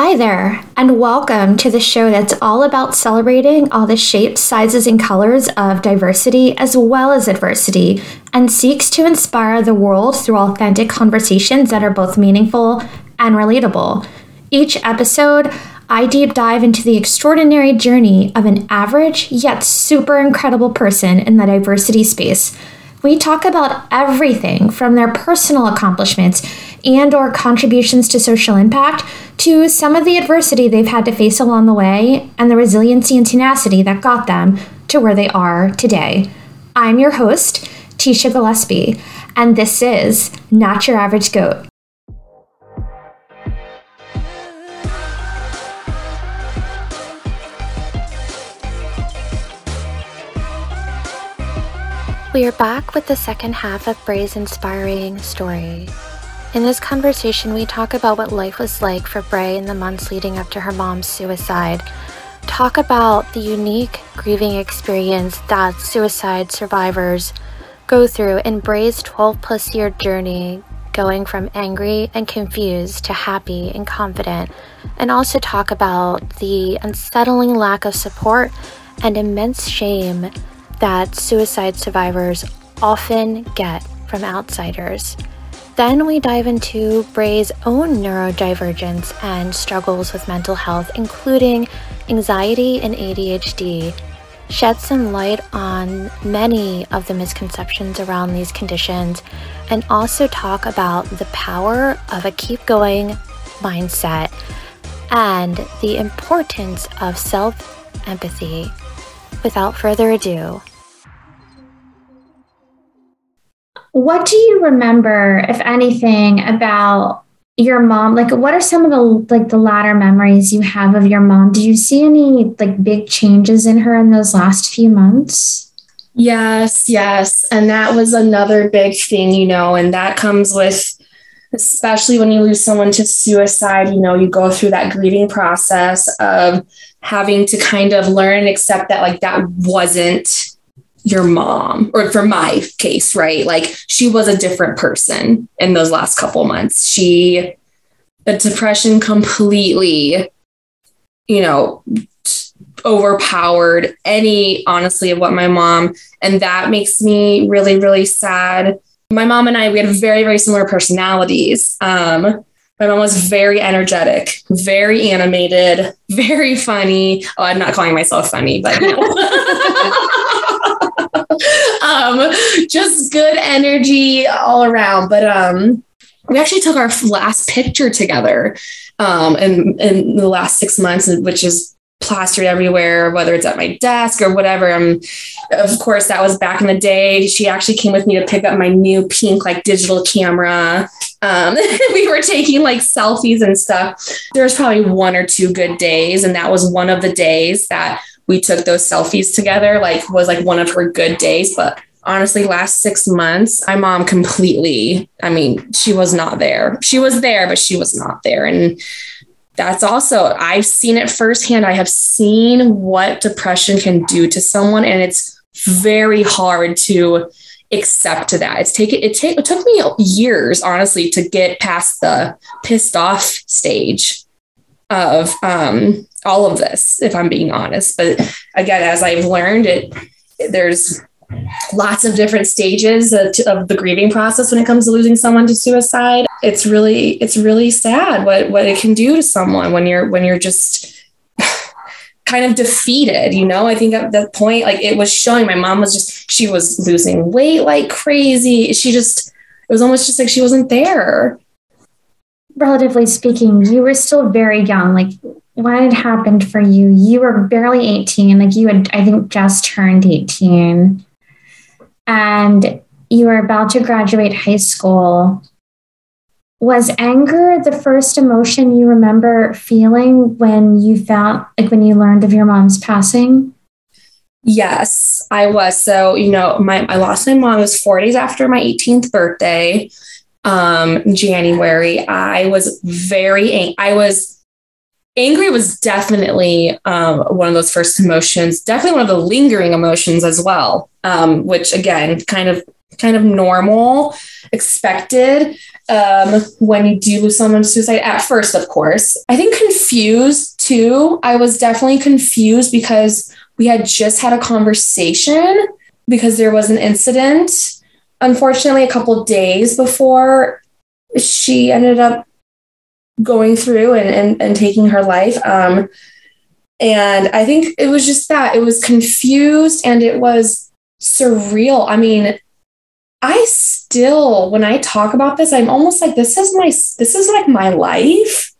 Hi there, and welcome to the show that's all about celebrating all the shapes, sizes, and colors of diversity as well as adversity, and seeks to inspire the world through authentic conversations that are both meaningful and relatable. Each episode, I deep dive into the extraordinary journey of an average yet super incredible person in the diversity space. We talk about everything from their personal accomplishments and or contributions to social impact to some of the adversity they've had to face along the way and the resiliency and tenacity that got them to where they are today. I'm your host, Teisha Gillespie, and this is Not Your Average Goat. We are back with the second half of Brae's inspiring story. In this conversation, we talk about what life was like for Brae in the months leading up to her mom's suicide, talk about the unique grieving experience that suicide survivors go through in Brae's 12 plus year journey going from angry and confused to happy and confident, and also talk about the unsettling lack of support and immense shame that suicide survivors often get from outsiders. Then we dive into Brae's own neurodivergence and struggles with mental health, including anxiety and ADHD, shed some light on many of the misconceptions around these conditions, and also talk about the power of a keep going mindset and the importance of self empathy. Without further ado, What do you remember, if anything, about your mom? Like, what are some of the like the latter memories you have of your mom? Do you see any like big changes in her in those last few months? Yes, yes. And that was another big thing, you know, and that comes with especially when you lose someone to suicide, you know, you go through that grieving process of having to kind of learn accept that like that wasn't your mom or for my case right like she was a different person in those last couple months she the depression completely you know overpowered any honestly of what my mom and that makes me really really sad my mom and i we had very very similar personalities um my mom was very energetic, very animated, very funny. Oh, I'm not calling myself funny, but. um, just good energy all around. But um, we actually took our last picture together um, in, in the last six months, which is plastered everywhere, whether it's at my desk or whatever. Um, of course, that was back in the day. She actually came with me to pick up my new pink, like digital camera. Um, we were taking like selfies and stuff. There was probably one or two good days, and that was one of the days that we took those selfies together. Like, was like one of her good days, but honestly last six months my mom completely i mean she was not there. She was there but she was not there. And that's also i've seen it firsthand. I have seen what depression can do to someone and it's very hard to accept to that. It's taken it, take, it took me years honestly to get past the pissed off stage of um, all of this if i'm being honest. But again as i've learned it there's lots of different stages of, of, the grieving process when it comes to losing someone to suicide. It's really it's really sad what what it can do to someone when you're when you're just kind of defeated you know? I think at that point like it was showing. My mom was just she was losing weight like crazy. She just it was almost just like she wasn't there. Relatively speaking you were still very young. Like what had happened for you you were barely 18 like you had i think just turned 18 and you were about to graduate high school. Was anger the first emotion you remember feeling when you felt like when you learned of your mom's passing? Yes, I was. So, you know, my I lost my mom It was four days after my 18th birthday, um, January. I was very I was angry was definitely um, one of those first emotions definitely one of the lingering emotions as well um, which again kind of kind of normal, expected um, when you do lose someone to suicide at first, of course. I think confused too. I was definitely confused because we had just had a conversation because there was an incident, unfortunately, a couple days before she ended up going through and, and, and taking her life. Um, and I think it was just that it was confused and it was surreal. I mean, I still, when I talk about this, I'm almost like, this is my, this is like my life.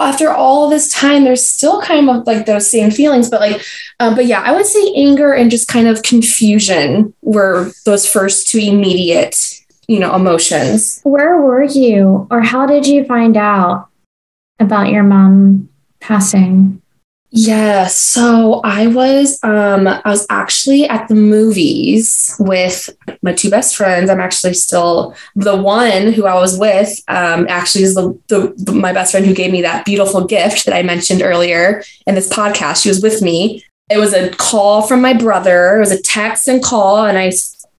After all this time, there's still kind of like those same feelings, but like, um, but yeah, I would say anger and just kind of confusion were those first two immediate, you know, emotions. Where were you, or how did you find out about your mom passing? Yeah, so I was um I was actually at the movies with my two best friends. I'm actually still the one who I was with um actually is the, the, the my best friend who gave me that beautiful gift that I mentioned earlier in this podcast. She was with me. It was a call from my brother. It was a text and call and I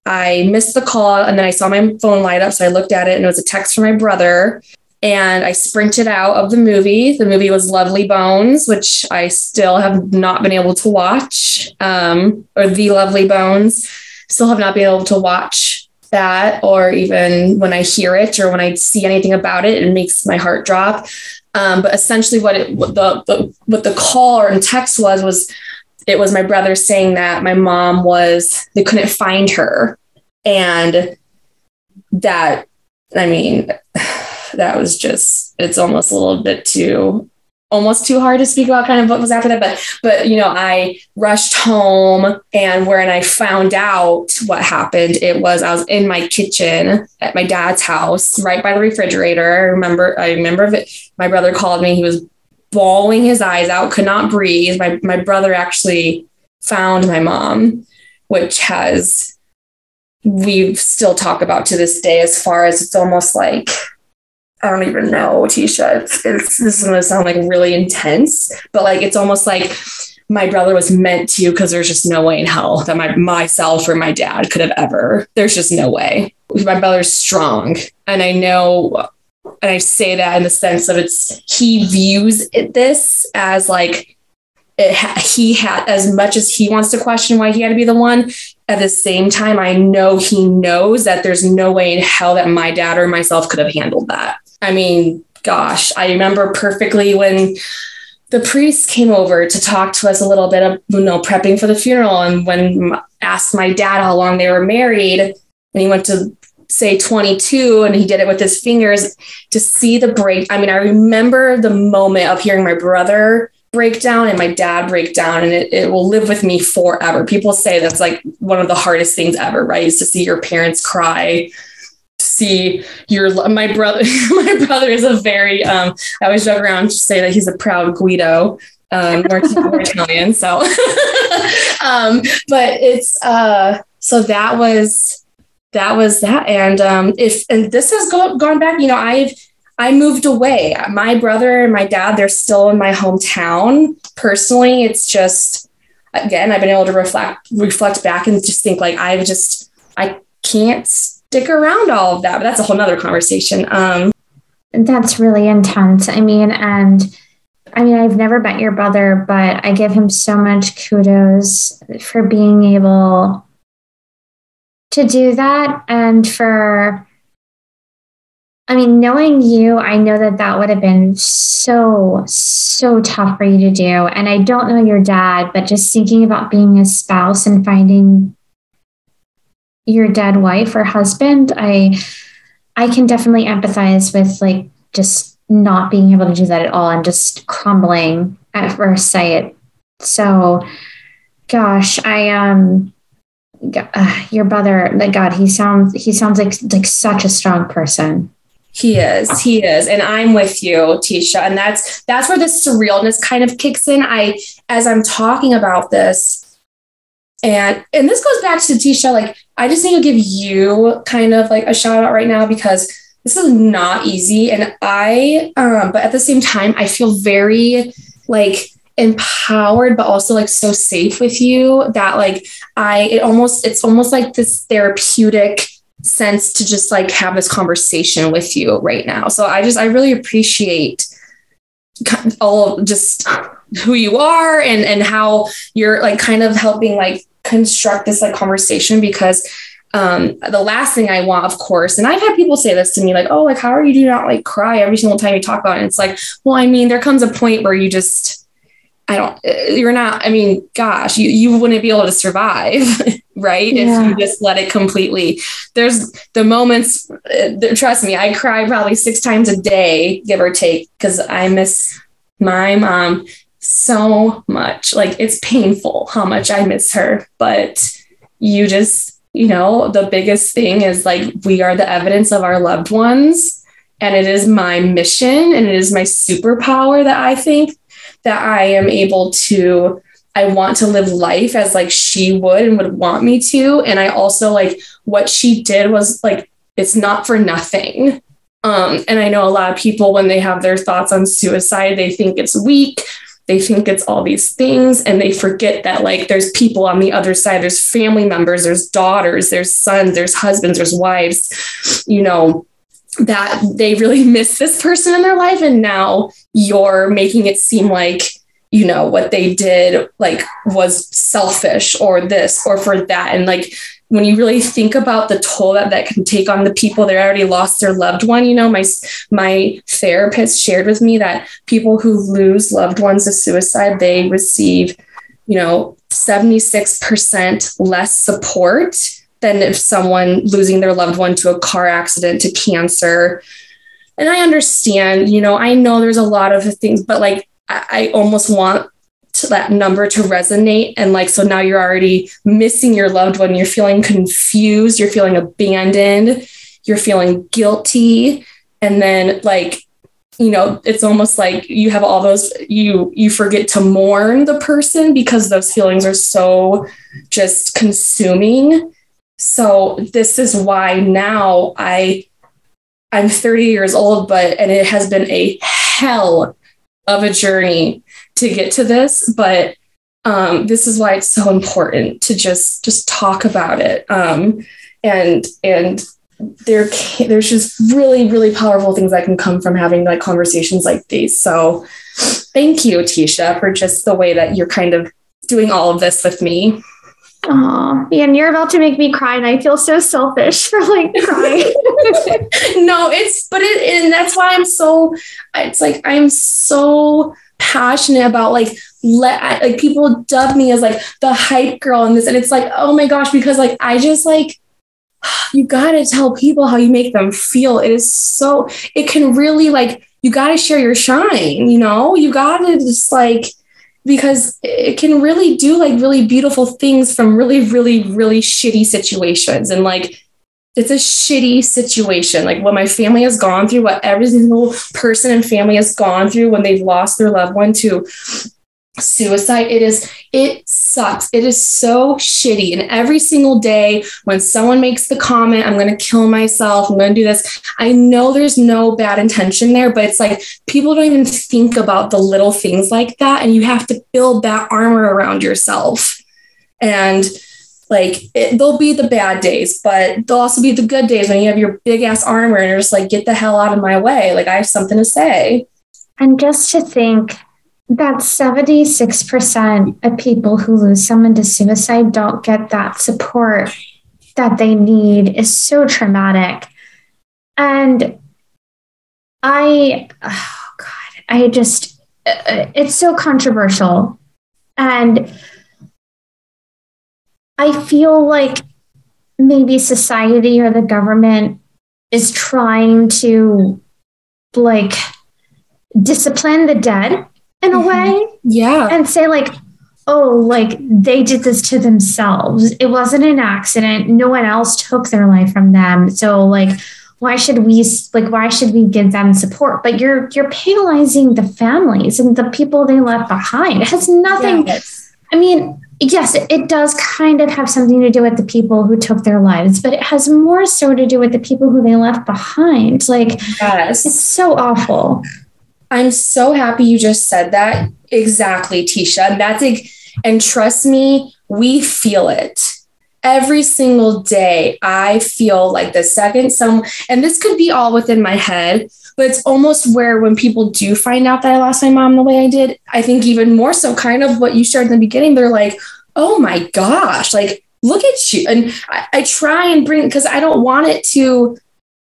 I missed the call and then I saw my phone light up so I looked at it and it was a text from my brother and I sprinted out of the movie. The movie was Lovely Bones, which I still have not been able to watch, um, or The Lovely Bones. Still have not been able to watch that, or even when I hear it or when I see anything about it, it makes my heart drop. Um, but essentially, what it what the, the what the call or text was was it was my brother saying that my mom was they couldn't find her, and that I mean that was just it's almost a little bit too almost too hard to speak about kind of what was after that. But but you know i rushed home and when i found out what happened it was i was in my kitchen at my dad's house right by the refrigerator. I remember i remember it, my brother called me. He was bawling his eyes out could not breathe my, my brother actually found my mom which has we still talk about to this day as far as it's almost like I don't even know, Teisha. It's, it's this is gonna sound like really intense, but like it's almost like my brother was meant to because there's just no way in hell that my myself or my dad could have ever. There's just no way. My brother's strong, and I know, and I say that in the sense of it's he views it, this as like ha- he had as much as he wants to question why he had to be the one at the same time i know he knows that there's no way in hell that my dad or myself could have handled that I mean, gosh, I remember perfectly when the priest came over to talk to us a little bit of, you know, prepping for the funeral. And when asked my dad how long they were married, and he went to say 22 and he did it with his fingers to see the break. I mean, I remember the moment of hearing my brother break down and my dad break down and it, it will live with me forever. People say that's like one of the hardest things ever, right? Is to see your parents cry see your my brother my brother is a very um i always joke around to say that he's a proud guido um we're, italian so um but it's uh so that was that was that and um if and this has go, gone back you know i've i moved away my brother and my dad they're still in my hometown personally it's just again i've been able to reflect reflect back and just think like i've just i can't stick around all of that. But that's a whole nother conversation. Um, that's really intense. I mean, and I mean, I've never met your brother, but I give him so much kudos for being able to do that and for I mean, knowing you, I know that that would have been so, so tough for you to do. And I don't know your dad, but just thinking about being a spouse and finding your dead wife or husband, I I can definitely empathize with like just not being able to do that at all and just crumbling at first sight. So, gosh, I um, uh, your brother, like God, he sounds he sounds like like such a strong person. He is, he is, and I'm with you, Teisha. And that's that's where the surrealness kind of kicks in. I, as I'm talking about this, and and this goes back to Teisha, like I just need to give you kind of like a shout out right now because this is not easy. And I um, but at the same time, I feel very like empowered but also like so safe with you that like I it almost it's almost like this therapeutic sense to just like have this conversation with you right now. So I just I really appreciate all just who you are and and how you're like kind of helping like construct this like conversation because um the last thing I want, of course, and I've had people say this to me, like, oh, like how are you do not like cry every single time you talk about it? And it's like, well, I mean, there comes a point where you just I don't you're not, I mean, gosh, you you wouldn't be able to survive. right? Yeah. If you just let it completely. There's the moments, uh, trust me, I cry probably six times a day, give or take, because I miss my mom so much. Like it's painful how much I miss her, but you just, you know, the biggest thing is like we are the evidence of our loved ones. And it is my mission and it is my superpower that I think that I am able to I want to live life as like she would and would want me to. And I also like what she did was like, it's not for nothing. Um, and I know a lot of people, when they have their thoughts on suicide, they think it's weak. They think it's all these things, and they forget that, like, there's people on the other side. There's family members, there's daughters, there's sons, there's husbands, there's wives, you know, that they really miss this person in their life. And now you're making it seem like you know what they did like was selfish or this or for that and like when you really think about the toll that that can take on the people that already lost their loved one you know my my therapist shared with me that people who lose loved ones to suicide they receive you know 76% less support than if someone losing their loved one to a car accident to cancer and i understand you know i know there's a lot of things but like I almost want to that number to resonate. And like, so now you're already missing your loved one. You're feeling confused. You're feeling abandoned. You're feeling guilty. And then like, you know, it's almost like you have all those, you, you forget to mourn the person because those feelings are so just consuming. So this is why now I, I'm 30 years old, but, and it has been a hell of a journey to get to this, but um, this is why it's so important to just just talk about it. Um, and and there there's just really really powerful things that can come from having like conversations like these. So thank you, Teisha, for just the way that you're kind of doing all of this with me. Oh, and you're about to make me cry, and I feel so selfish for like crying. no, it's but it, and that's why I'm so. It's like I'm so passionate about like let like people dub me as like the hype girl in this, and it's like oh my gosh, because like I just like you got to tell people how you make them feel. It is so it can really like you got to share your shine. You know, you got to just like because it can really do like really beautiful things from really really really shitty situations. And like it's a shitty situation. Like what my family has gone through what every single person and family has gone through when they've lost their loved one to suicide. It is it sucks. It is so shitty. And every single day when someone makes the comment i'm going to kill myself i'm going to do this i know there's no bad intention there but it's like people don't even think about the little things like that and you have to build that armor around yourself. And like it, there'll be the bad days but there'll also be the good days when you have your big ass armor and you're just like get the hell out of my way. Like i have something to say. And just to think that 76% of people who lose someone to suicide don't get that support that they need is so traumatic. And I, oh God, I just, uh, it's so controversial. And I feel like maybe society or the government is trying to like discipline the dead in a mm-hmm. way. Yeah. And say, like, oh, like they did this to themselves. It wasn't an accident. No one else took their life from them. So, like, why should we like why should we give them support but you're you're penalizing the families and the people they left behind it has nothing yes. i mean yes it does kind of have something to do with the people who took their lives but it has more so to do with the people who they left behind like yes. it's so awful I'm so happy you just said that. Exactly, Teisha. And that's like, and trust me, we feel it. every single day I feel like the second some and this could be all within my head, but it's almost where when people do find out that I lost my mom the way I did, I think even more so kind of what you shared in the beginning, they're like, oh my gosh, like look at you. And I, I try and bring because I don't want it to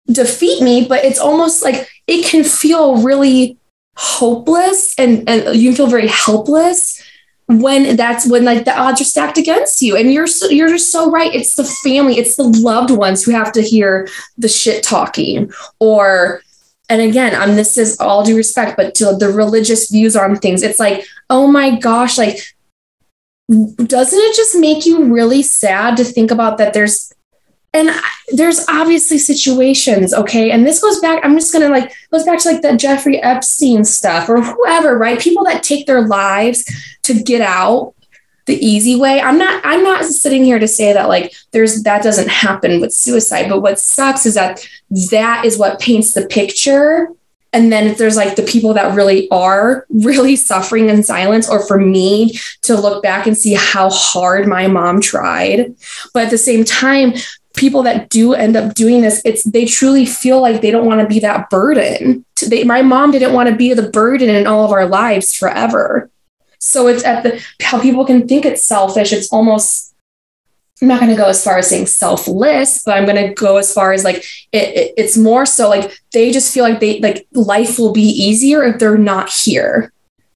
defeat me, but it's almost like it can feel really hopeless and, and you feel very helpless when that's when like the odds are stacked against you. And you're so, you're just so right. It's the family it's the loved ones who have to hear the shit talking or and again i'm this is all due respect but to the religious views on things it's like oh my gosh like doesn't it just make you really sad to think about that there's and there's obviously situations okay? And this goes back i'm just gonna like goes back to like the jeffrey epstein stuff or whoever right? People that take their lives to get out the easy way. I'm not i'm not sitting here to say that like there's that doesn't happen with suicide but what sucks is that that is what paints the picture. And then if there's like the people that really are really suffering in silence or for me to look back and see how hard my mom tried but at the same time people that do end up doing this, it's they truly feel like they don't want to be that burden. They, my mom didn't want to be the burden in all of our lives forever. So it's at the how people can think it's selfish. It's almost I'm not going to go as far as saying selfless, but I'm going to go as far as like it, it, it's more so like they just feel like they like life will be easier if they're not here.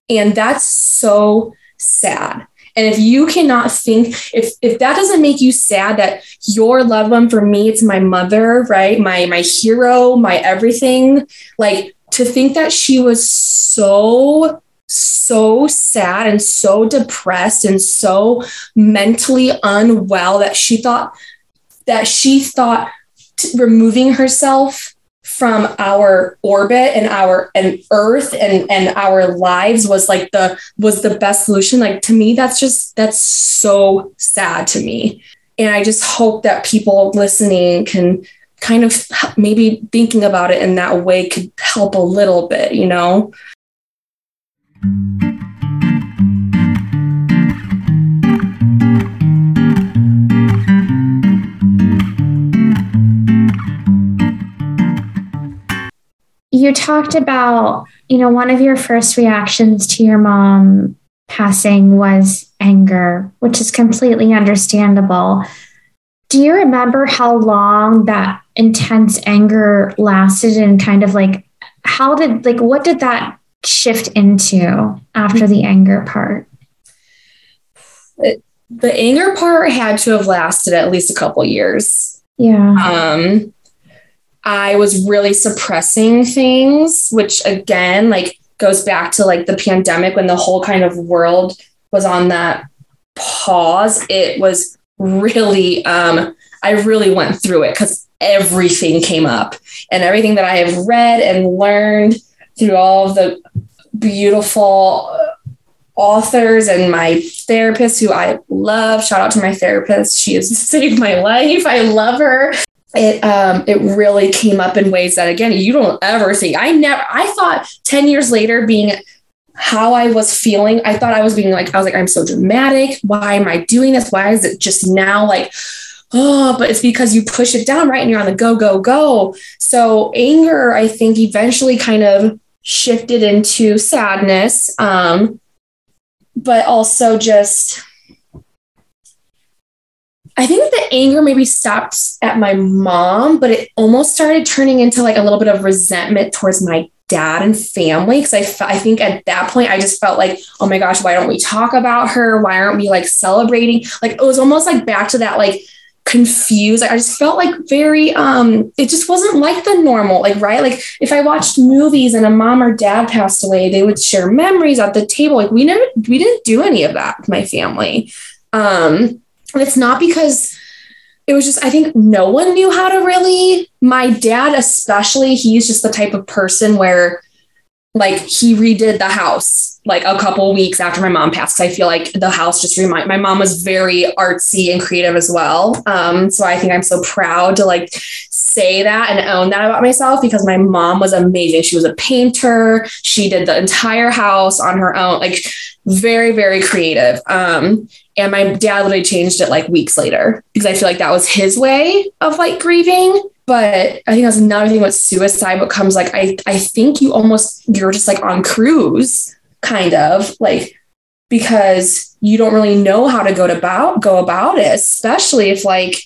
And that's so sad and if you cannot think, if if that doesn't make you sad that your loved one, for me, it's my mother, right? My my hero, my everything. Like to think that she was so so sad and so depressed and so mentally unwell that she thought that she thought removing herself from our orbit and our and earth and and our lives was like the was the best solution. Like to me that's just that's so sad to me. And i just hope that people listening can kind of maybe thinking about it in that way could help a little bit you know you talked about, you know, one of your first reactions to your mom passing was anger, which is completely understandable. Do you remember how long that intense anger lasted and kind of like how did like what did that shift into after the anger part? the anger part had to have lasted at least a couple years. Yeah. Um I was really suppressing things, which again, like goes back to like the pandemic when the whole kind of world was on that pause. It was really, um, I really went through it because everything came up and everything that I have read and learned through all of the beautiful authors and my therapist who I love. Shout out to my therapist. She has saved my life. I love her it um it really came up in ways that again you don't ever see. i never i thought 10 years later being how i was feeling i thought i was being like i was like i'm so dramatic. Why am i doing this? Why is it just now like oh but it's because you push it down right? And you're on the go go go. So anger i think eventually kind of shifted into sadness um but also just I think the anger maybe stopped at my mom, but it almost started turning into like a little bit of resentment towards my dad and family. Cause I, I think at that point, I just felt like, oh my gosh, why don't we talk about her? Why aren't we like celebrating? Like it was almost like back to that, like confused. I just felt like very, um, it just wasn't like the normal, like, right. Like if I watched movies and a mom or dad passed away, they would share memories at the table. Like we never, we didn't do any of that with my family. Um, and it's not because it was just, I think no one knew how to really. My dad, especially, he's just the type of person where like he redid the house like a couple weeks after my mom passed. I feel like the house just remind my mom was very artsy and creative as well. Um, so I think I'm so proud to like say that and own that about myself because my mom was amazing. She was a painter. She did the entire house on her own, like very, very creative. Um, and my dad literally changed it like weeks later because I feel like that was his way of like grieving. But I think that's another thing with suicide becomes like I I think you almost you're just like on cruise, kind of like because you don't really know how to go to about go about it, especially if like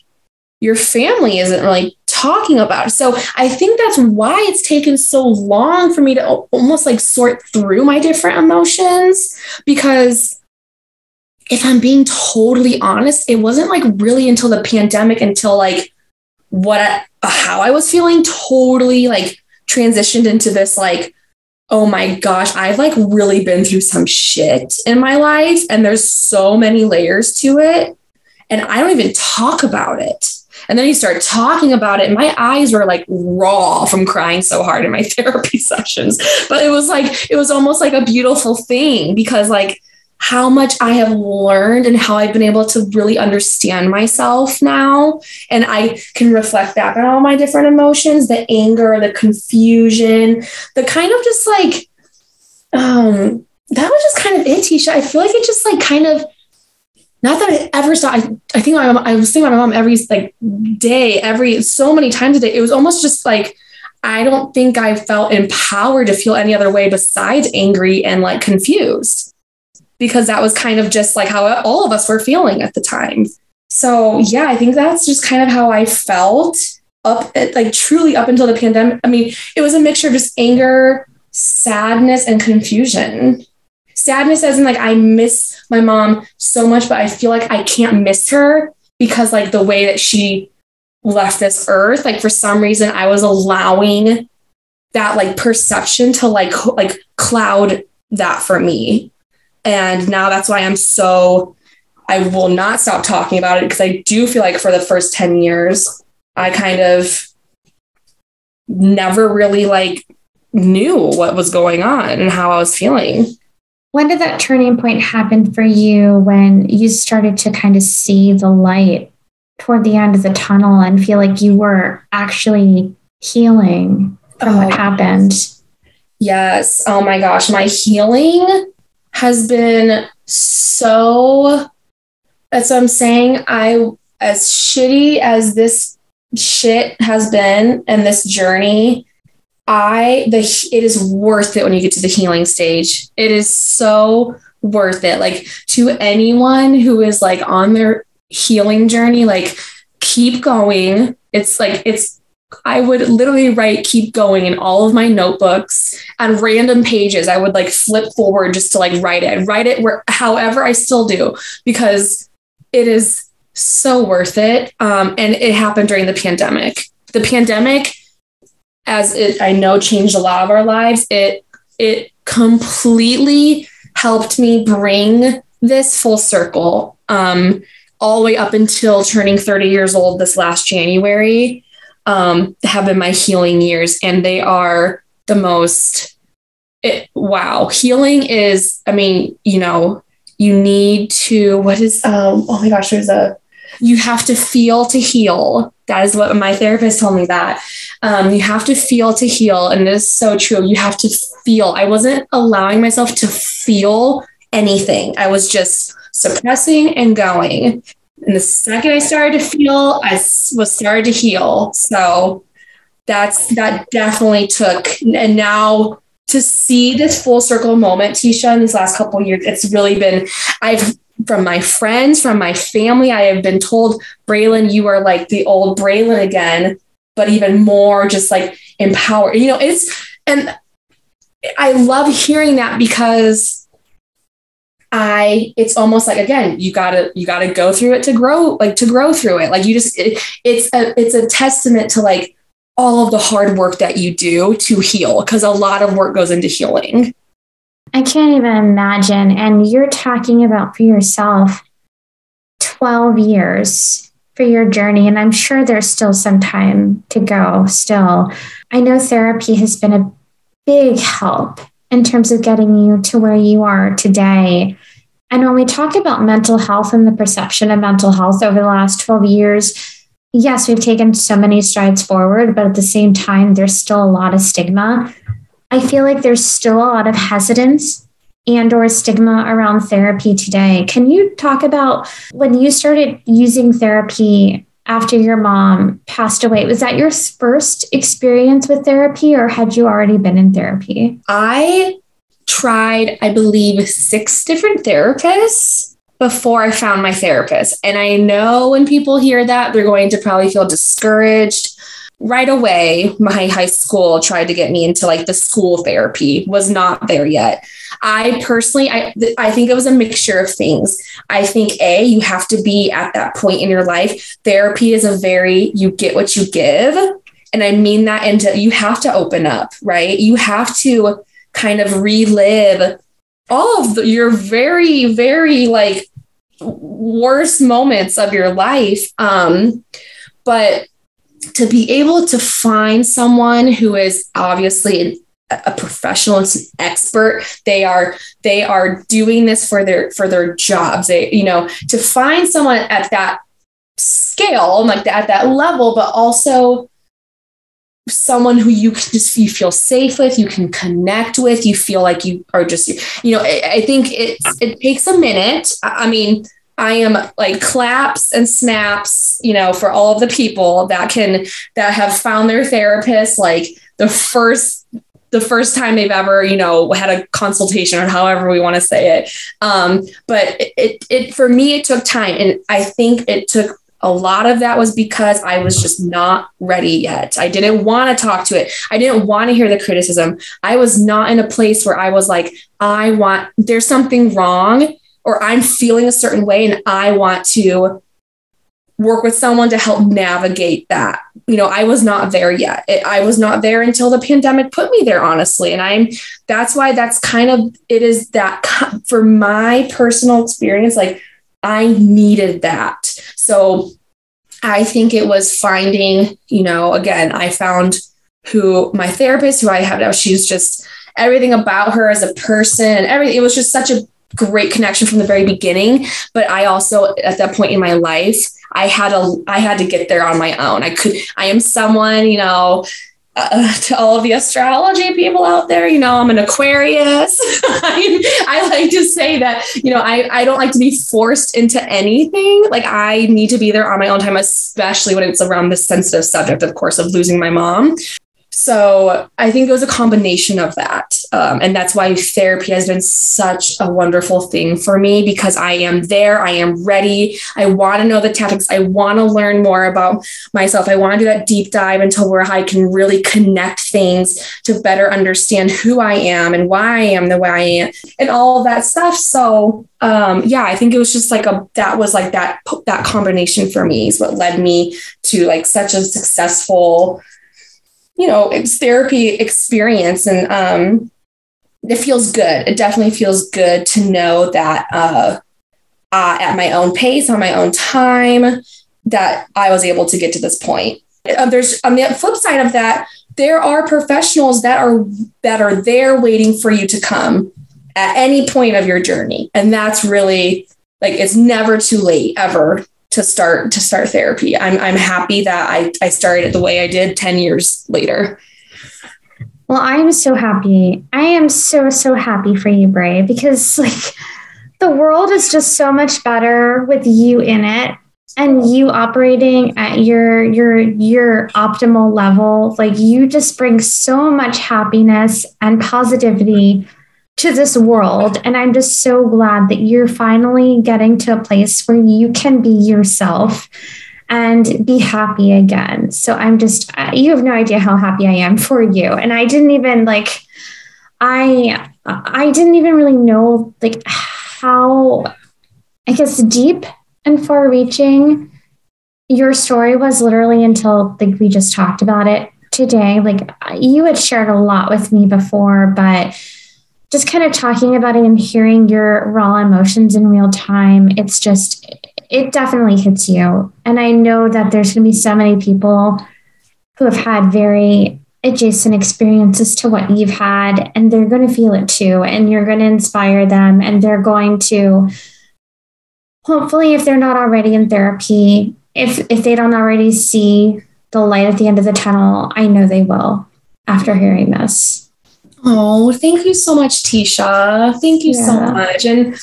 your family isn't really talking about. So I think that's why it's taken so long for me to almost like sort through my different emotions because if I'm being totally honest, it wasn't like really until the pandemic until like what I, how I was feeling totally like transitioned into this like oh my gosh I've like really been through some shit in my life and there's so many layers to it and I don't even talk about it and then you start talking about it and my eyes were like raw from crying so hard in my therapy sessions but it was like it was almost like a beautiful thing because like how much I have learned and how I've been able to really understand myself now. And I can reflect back on all my different emotions the anger, the confusion, the kind of just like, um, that was just kind of it, Teisha. I feel like it just like kind of, not that I ever saw, I, I think my mom, I was seeing my mom every like day, every so many times a day. It was almost just like, I don't think I felt empowered to feel any other way besides angry and like confused because that was kind of just like how all of us were feeling at the time. So, yeah, I think that's just kind of how I felt up like truly up until the pandemic. I mean, it was a mixture of just anger, sadness, and confusion. Sadness as in like I miss my mom so much, but I feel like I can't miss her because like the way that she left this earth, like for some reason I was allowing that like perception to like like cloud that for me and now that's why I'm so, I will not stop talking about it because I do feel like for the first 10 years, I kind of never really like knew what was going on and how I was feeling. When did that turning point happen for you when you started to kind of see the light toward the end of the tunnel and feel like you were actually healing from oh, what happened? Yes. Oh my gosh. My healing has been so that's what I'm saying. I as shitty as this shit has been and this journey, I the it is worth it when you get to the healing stage. It is so worth it. Like to anyone who is like on their healing journey, like keep going. It's like it's I would literally write keep going in all of my notebooks on random pages. I would like flip forward just to like write it, write it where however I still do because it is so worth it. Um, and it happened during the pandemic. The pandemic, as it I know changed a lot of our lives, it it completely helped me bring this full circle um, all the way up until turning 30 years old this last January um, have been my healing years, and they are the most. It, wow, healing is. I mean, you know, you need to. What is? Um, oh my gosh, there's a. You have to feel to heal. That is what my therapist told me. That um, you have to feel to heal, and it is so true. You have to feel. I wasn't allowing myself to feel anything. I was just suppressing and going. And the second I started to feel, I was started to heal. So that's that definitely took. And now to see this full circle moment, Teisha, in these last couple years, it's really been. I've from my friends, from my family, I have been told, Braelyn, you are like the old Braelyn again, but even more just like empowered. You know, it's and I love hearing that because I it's almost like again you gotta you gotta go through it to grow like to grow through it like you just it, it's a it's a testament to like all of the hard work that you do to heal because a lot of work goes into healing. I can't even imagine and you're talking about for yourself 12 years for your journey and I'm sure there's still some time to go still. I know therapy has been a big help in terms of getting you to where you are today. And when we talk about mental health and the perception of mental health over the last 12 years, yes, we've taken so many strides forward, but at the same time, there's still a lot of stigma. I feel like there's still a lot of hesitance and or stigma around therapy today. Can you talk about when you started using therapy after your mom passed away? Was that your first experience with therapy or had you already been in therapy? I tried, I believe, six different therapists before I found my therapist. And I know when people hear that, they're going to probably feel discouraged. Right away, my high school tried to get me into like the school therapy, was not there yet. I personally, I, I think it was a mixture of things. I think A, you have to be at that point in your life. Therapy is a very, you get what you give. And I mean that into, you have to open up, right? You have to kind of relive all of the, your very, very like worst moments of your life. Um, but to be able to find someone who is obviously a professional an expert they are they are doing this for their for their jobs. They you know to find someone at that scale like at that level but also someone who you can just you feel safe with you can connect with you feel like you are just you know i, I think it it takes a minute. I mean I am like claps and snaps, you know, for all of the people that can that have found their therapist like the first the first time they've ever, you know, had a consultation or however we want to say it. Um, but it, it, it for me it took time, and I think it took a lot of that was because I was just not ready yet. I didn't want to talk to it. I didn't want to hear the criticism. I was not in a place where I was like, I want, there's something wrong, or I'm feeling a certain way, and I want to work with someone to help navigate that. You know, I was not there yet. It, I was not there until the pandemic put me there, honestly. And I'm, that's why that's kind of, it is that for my personal experience, like I needed that. So I think it was finding, you know, again, I found who my therapist, who I have now, she's just everything about her as a person, everything. It was just such a great connection from the very beginning. But I also, at that point in my life, I had a, I had to get there on my own. I could, I am someone, you know, uh, to all of the astrology people out there, you know, I'm an Aquarius. I, I, like to say that, you know, I, I don't like to be forced into anything. Like I need to be there on my own time, especially when it's around this sensitive subject, of course, of losing my mom. So I think it was a combination of that. Um, and that's why therapy has been such a wonderful thing for me because I am there. I am ready. I want to know the tactics. I want to learn more about myself. I want to do that deep dive into where I can really connect things to better understand who I am and why I am the way I am and all that stuff. So um, yeah, I think it was just like a that was like that that combination for me is what led me to like such a successful you know, it's therapy experience. And um, it feels good. It definitely feels good to know that uh, uh, at my own pace, on my own time, that I was able to get to this point. Uh, there's on the flip side of that, there are professionals that are that are there waiting for you to come at any point of your journey, and that's really like it's never too late ever to start to start therapy. I'm I'm happy that I I started it the way I did 10 years later. Well, I'm so happy. I am so so happy for you, Brae, because like the world is just so much better with you in it and you operating at your your your optimal level. Like you just bring so much happiness and positivity to this world. And I'm just so glad that you're finally getting to a place where you can be yourself and be happy again. So I'm just, you have no idea how happy I am for you. And I didn't even like, I, I didn't even really know like how, I guess, deep and far reaching your story was literally until like we just talked about it today. Like you had shared a lot with me before, but just kind of talking about it and hearing your raw emotions in real time, it's just, it definitely hits you. And I know that there's going to be so many people who have had very adjacent experiences to what you've had, and they're going to feel it too. And you're going to inspire them, and they're going to, hopefully, if they're not already in therapy, if, if they don't already see the light at the end of the tunnel, I know they will after hearing this. Oh, thank you so much, Teisha. Thank you yeah. so much. And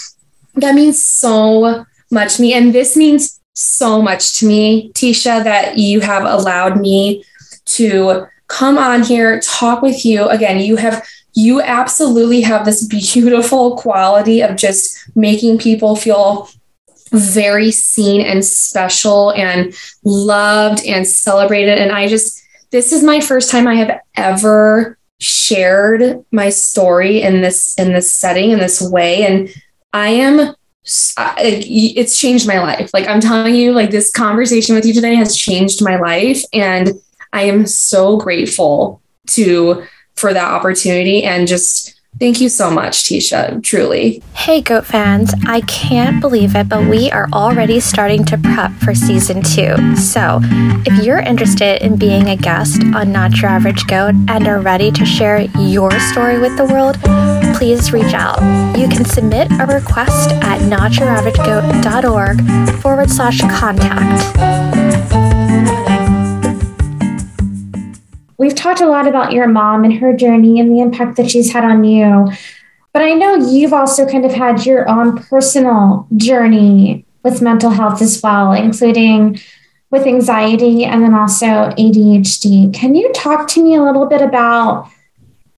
that means so much to me. And this means so much to me, Teisha, that you have allowed me to come on here, talk with you. Again, you have you absolutely have this beautiful quality of just making people feel very seen and special and loved and celebrated. And I just, this is my first time I have ever shared my story in this in this setting in this way. And i am it's changed my life. Like i'm telling you like this conversation with you today has changed my life. And i am so grateful to for that opportunity and just Thank you so much, Teisha, truly. Hey, Goat fans, I can't believe it, but we are already starting to prep for season two. So, if you're interested in being a guest on Not Your Average Goat and are ready to share your story with the world, please reach out. You can submit a request at notyouraveragegoat.org forward slash contact. We've talked a lot about your mom and her journey and the impact that she's had on you. But I know you've also kind of had your own personal journey with mental health as well, including with anxiety and then also ADHD. Can you talk to me a little bit about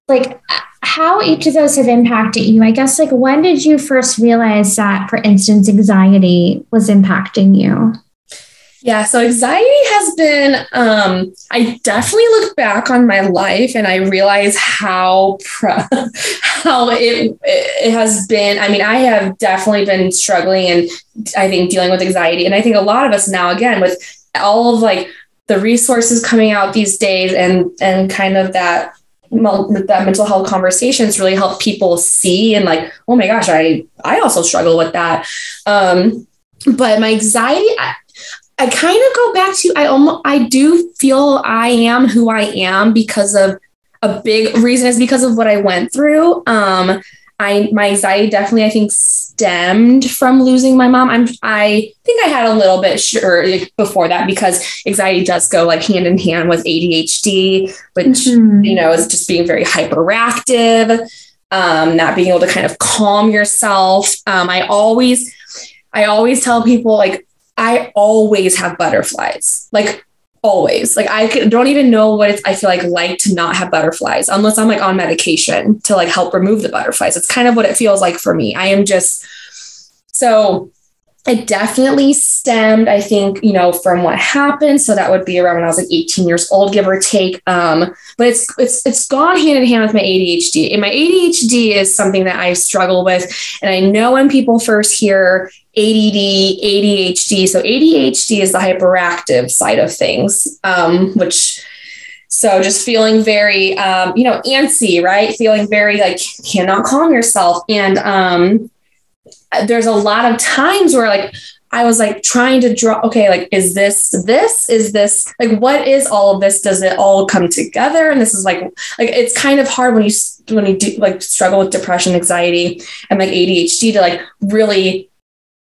like how each of those have impacted you? I guess like when did you first realize that, for instance, anxiety was impacting you? Yeah, so anxiety has been, um, I definitely look back on my life and I realize how, how it, it has been. I mean, I have definitely been struggling and I think dealing with anxiety. And I think a lot of us now, again, with all of like the resources coming out these days and, and kind of that that mental health conversations really help people see and like oh my gosh i i also struggle with that um but my anxiety I, I kind of go back to I almost I do feel I am who I am because of a big reason is because of what I went through. Um, I my anxiety definitely I think stemmed from losing my mom. I'm I think I had a little bit sure before that because anxiety does go like hand in hand with ADHD, which mm-hmm. you know is just being very hyperactive, um, not being able to kind of calm yourself. Um, I always I always tell people like I always have butterflies. Like always. Like I don't even know what it's I feel like like to not have butterflies unless I'm like on medication to like help remove the butterflies. It's kind of what it feels like for me. I am just so it definitely stemmed, I think, you know, from what happened. So that would be around when I was like 18 years old, give or take. Um, but it's it's it's gone hand in hand with my ADHD. And my ADHD is something that I struggle with. And I know when people first hear ADD, ADHD. So ADHD is the hyperactive side of things, um, which so just feeling very, um, you know, antsy, right? Feeling very like cannot calm yourself. And um, there's a lot of times where like I was like trying to draw, okay, like, is this this? Is this like what is all of this? Does it all come together? And this is like, like it's kind of hard when you when you do like struggle with depression, anxiety, and like ADHD to like really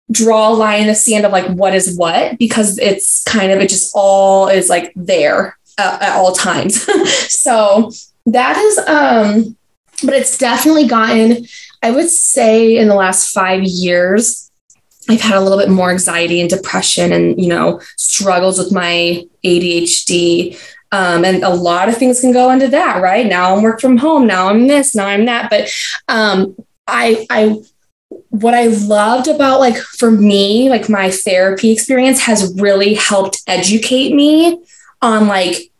draw a line in the sand of like what is what because it's kind of it just all is like there uh, at all times so that is um but it's definitely gotten i would say in the last five years i've had a little bit more anxiety and depression and you know struggles with my adhd um, and a lot of things can go into that right? Now i'm work from home now i'm this now i'm that. But um, i i what I loved about like for me, like my therapy experience has really helped educate me on like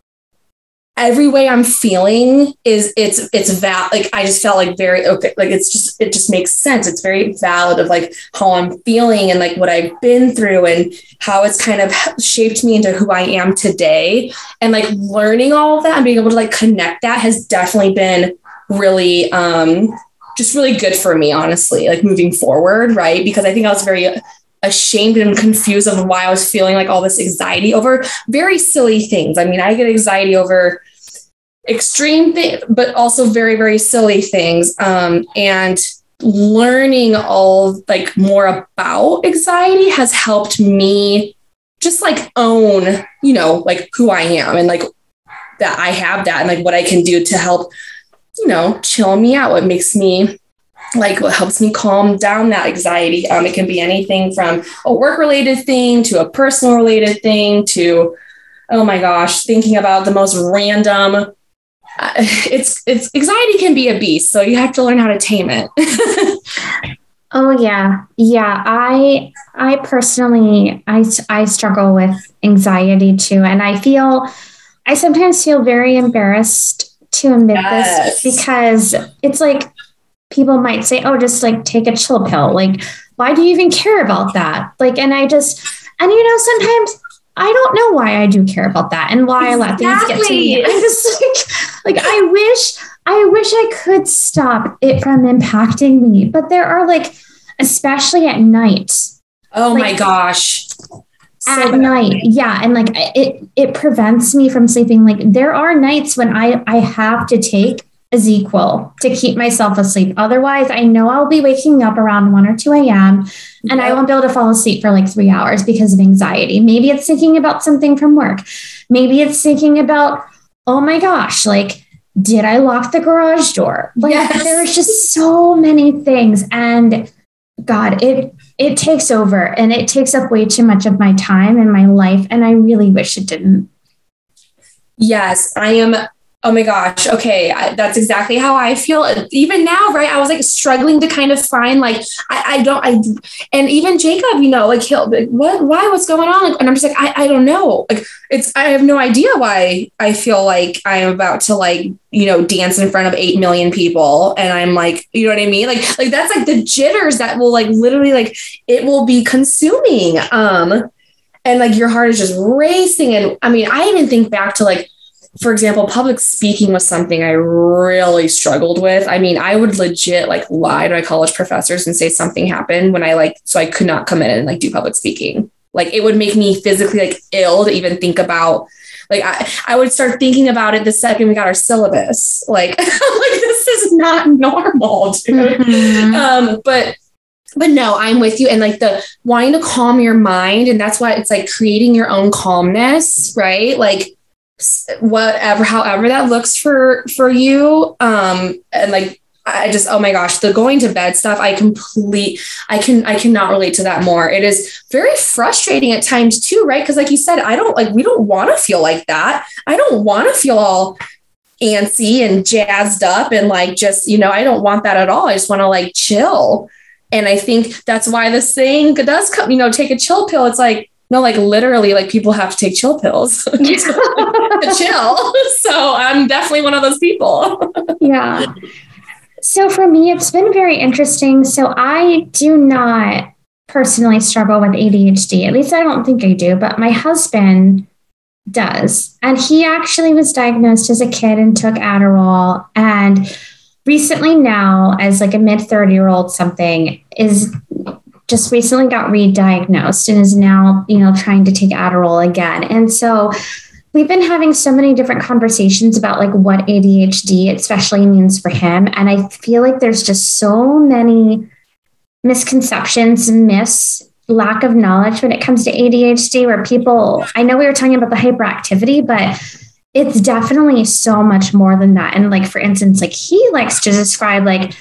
every way I'm feeling is it's it's val like I just felt like very okay like it's just it just makes sense it's very valid of like how I'm feeling and like what I've been through and how it's kind of shaped me into who I am today and like learning all of that and being able to like connect that has definitely been really um just really good for me, honestly, like moving forward, right? Because I think I was very ashamed and confused of why I was feeling like all this anxiety over very silly things. I mean, I get anxiety over extreme things, but also very, very silly things. Um, and learning all like more about anxiety has helped me just like own, you know, like who I am and like that I have that and like what I can do to help, you know, chill me out. What makes me like what helps me calm down that anxiety. Um, it can be anything from a work related thing to a personal related thing to, oh my gosh, thinking about the most random. Uh, it's it's anxiety can be a beast, so you have to learn how to tame it. oh yeah, yeah. I I personally I I struggle with anxiety too, and I feel I sometimes feel very embarrassed to admit yes. this because it's like people might say, oh, just like take a chill pill. Like, why do you even care about that? Like, and I just, and you know, sometimes I don't know why I do care about that and why exactly. I let things get to me. I'm just like, like I wish, I wish I could stop it from impacting me. But there are like, especially at night. Oh like, my gosh. at night yeah and like it it prevents me from sleeping like there are nights when i i have to take a equal to keep myself asleep. Otherwise, I know I'll be waking up around 1 or 2 a.m. and yep. I won't be able to fall asleep for like three hours because of anxiety. Maybe it's thinking about something from work. Maybe it's thinking about, oh my gosh, like, did I lock the garage door? Like, yes. there's just so many things. And God, it it takes over and it takes up way too much of my time and my life. And I really wish it didn't. Yes, I am oh my gosh, okay, I, that's exactly how I feel. Even now, right? I was like struggling to kind of find like I, I don't I and even Jacob, you know, like he'll like, what why what's going on? And I'm just like I, I don't know. Like it's I have no idea why I feel like I am about to like you know dance in front of eight million people and I'm like you know what I mean? Like like that's like the jitters that will like literally like it will be consuming. Um and like your heart is just racing and I mean I even think back to like for example, public speaking was something I really struggled with. I mean, I would legit like lie to my college professors and say something happened when I like, so I could not come in and like do public speaking. Like it would make me physically like ill to even think about. Like I, I would start thinking about it the second we got our syllabus. Like, like this is not normal, dude. Mm-hmm. Um, but but no, I'm with you. And like the wanting to calm your mind, and that's why it's like creating your own calmness, right? Like whatever however that looks for for you um and like I just oh my gosh the going to bed stuff I complete I can I cannot relate to that more. It is very frustrating at times too right? Because like you said I don't like we don't want to feel like that. I don't want to feel all antsy and jazzed up and like just you know I don't want that at all. I just want to like chill. And I think that's why this thing does come you know take a chill pill. It's like no, like literally, like people have to take chill pills to, to chill. So I'm definitely one of those people. yeah. So for me, it's been very interesting. So I do not personally struggle with ADHD. At least I don't think I do, but my husband does. And he actually was diagnosed as a kid and took Adderall. And recently, now, as like a mid 30 year old, something is just recently got re-diagnosed and is now, you know, trying to take Adderall again. And so we've been having so many different conversations about like what ADHD especially means for him. And I feel like there's just so many misconceptions, myths, lack of knowledge when it comes to ADHD, where people, I know we were talking about the hyperactivity, but it's definitely so much more than that. And like, for instance, like he likes to describe like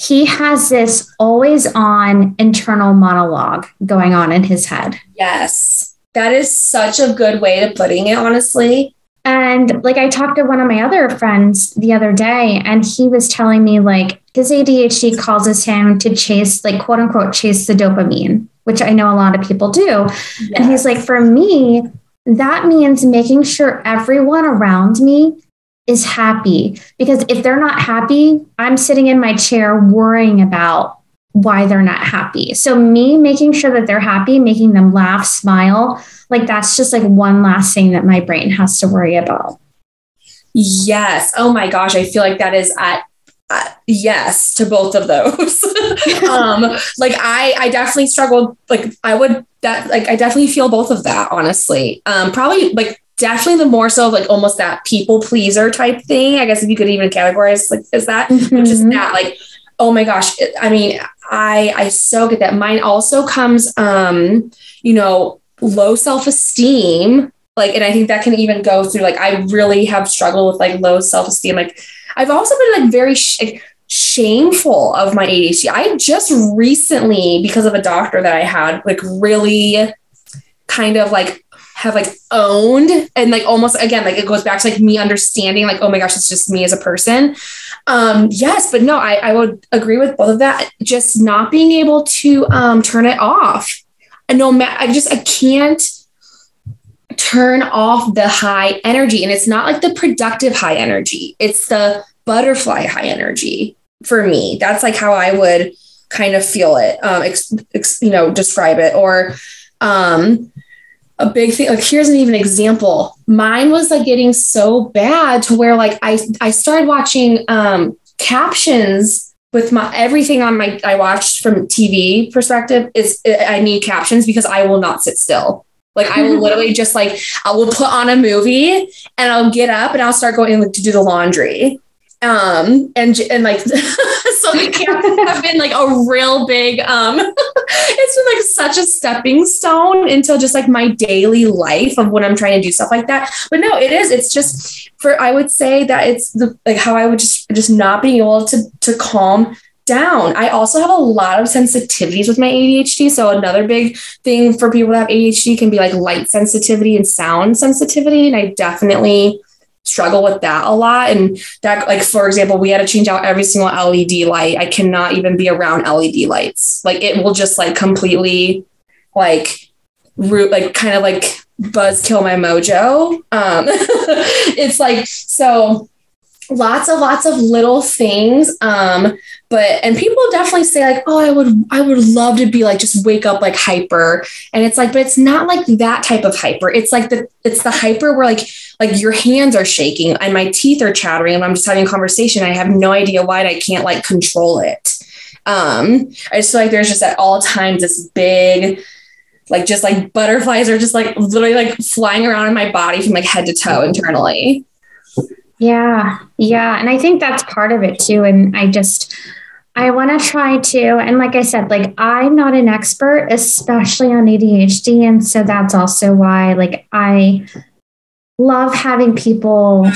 he has this always on internal monologue going on in his head. Yes. That is such a good way of putting it, honestly. And like I talked to one of my other friends the other day, and he was telling me like his ADHD causes him to chase, like quote unquote, chase the dopamine, which I know a lot of people do. Yes. And he's like, for me, that means making sure everyone around me is happy because if they're not happy, I'm sitting in my chair worrying about why they're not happy. So me making sure that they're happy, making them laugh, smile, like that's just like one last thing that my brain has to worry about. Yes. Oh my gosh, I feel like that is at uh, yes to both of those. um like I I definitely struggled like I would that like I definitely feel both of that honestly. Um probably like definitely the more so of like almost that people pleaser type thing. I guess if you could even categorize like is that, mm-hmm. which is that like, oh my gosh. I mean, I I so get that. Mine also comes um, you know, low self-esteem. Like, and I think that can even go through like I really have struggled with like low self-esteem. Like I've also been like very sh- like, shameful of my ADHD. I just recently, because of a doctor that I had, like really kind of like have like owned and like almost again like it goes back to like me understanding like oh my gosh it's just me as a person. Um yes but no i i would agree with both of that. Just not being able to um turn it off. And no matter i just i can't turn off the high energy. And it's not like the productive high energy. It's the butterfly high energy for me. That's like how i would kind of feel it um ex, ex, you know describe it. Or um a big thing like here's an even example. Mine was like getting so bad to where like i i started watching um captions with my everything on my i watched from tv perspective is i need captions because i will not sit still. Like I will literally just like I will put on a movie and I'll get up and I'll start going like, to do the laundry um and and like so the camp have been like a real big um it's been like such a stepping stone into just like my daily life of when i'm trying to do stuff like that but no it is it's just for i would say that it's the like how i would just just not being able to to calm down. I also have a lot of sensitivities with my ADHD. So another big thing for people that have ADHD can be like light sensitivity and sound sensitivity. And I definitely struggle with that a lot. And that, like, for example, we had to change out every single LED light. I cannot even be around LED lights. Like, it will just like completely, like, root, like, kind of like buzz kill my mojo. Um, it's like, so lots of lots of little things um but and people definitely say like oh i would i would love to be like just wake up like hyper. And it's like but it's not like that type of hyper. It's like the it's the hyper where like like your hands are shaking and my teeth are chattering and i'm just having a conversation. I have no idea why i can't like control it. Um i just feel like there's just at all times this big like just like butterflies are just like literally like flying around in my body from like head to toe internally yeah. Yeah. And I think that's part of it too. And I just, I want to try to. And like I said, like I'm not an expert, especially on ADHD. And so that's also why, like, I love having people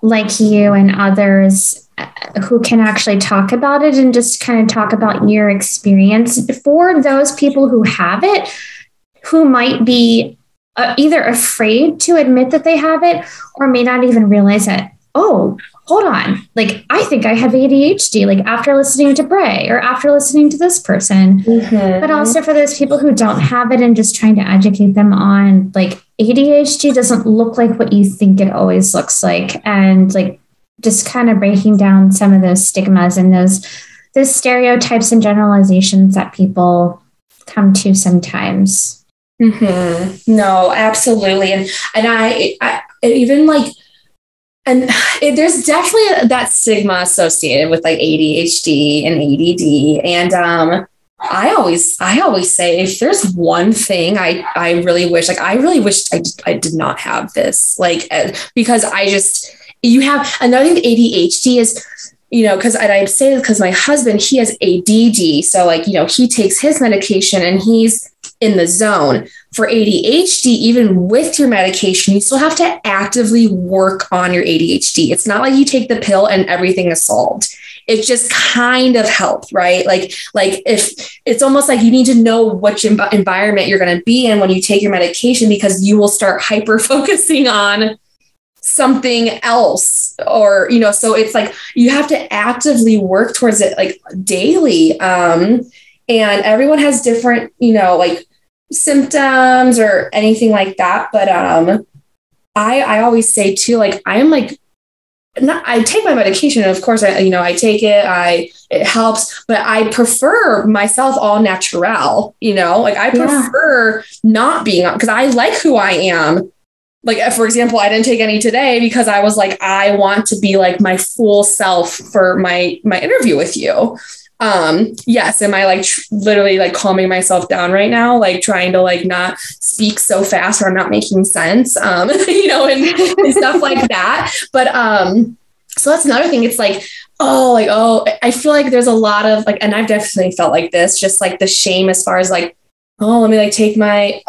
like you and others uh, who can actually talk about it and just kind of talk about your experience for those people who have it, who might be uh, either afraid to admit that they have it or may not even realize that, oh, hold on, like I think I have ADHD, like after listening to Brae or after listening to this person. Mm-hmm. But also for those people who don't have it and just trying to educate them on like ADHD doesn't look like what you think it always looks like. And like just kind of breaking down some of those stigmas and those those stereotypes and generalizations that people come to sometimes. Mm-hmm. No, absolutely. And and I, I even like and it, there's definitely that stigma associated with like ADHD and ADD and um I always I always say if there's one thing I I really wish like I really wish I I did not have this like uh, because I just you have another thing ADHD is you know because I say this because my husband he has ADD so like you know he takes his medication and he's in the zone. For ADHD, even with your medication, you still have to actively work on your ADHD. It's not like you take the pill and everything is solved. It just kind of helps, right? Like, like if it's almost like you need to know which env- environment you're going to be in when you take your medication because you will start hyper focusing on something else or you know so it's like you have to actively work towards it like daily um and everyone has different you know like symptoms or anything like that but um i i always say too like i'm like not, I take my medication, and of course, I you know I take it. I it helps, but I prefer myself all natural. You know, like I prefer yeah. not being because I like who I am. Like for example, I didn't take any today because I was like I want to be like my full self for my my interview with you. um yes am i like tr- literally like calming myself down right now? Like trying to like not speak so fast or i'm not making sense? Um you know and, and stuff like that. But um so that's another thing. It's like oh like oh i feel like there's a lot of like and i've definitely felt like this just like the shame as far as like oh let me like take my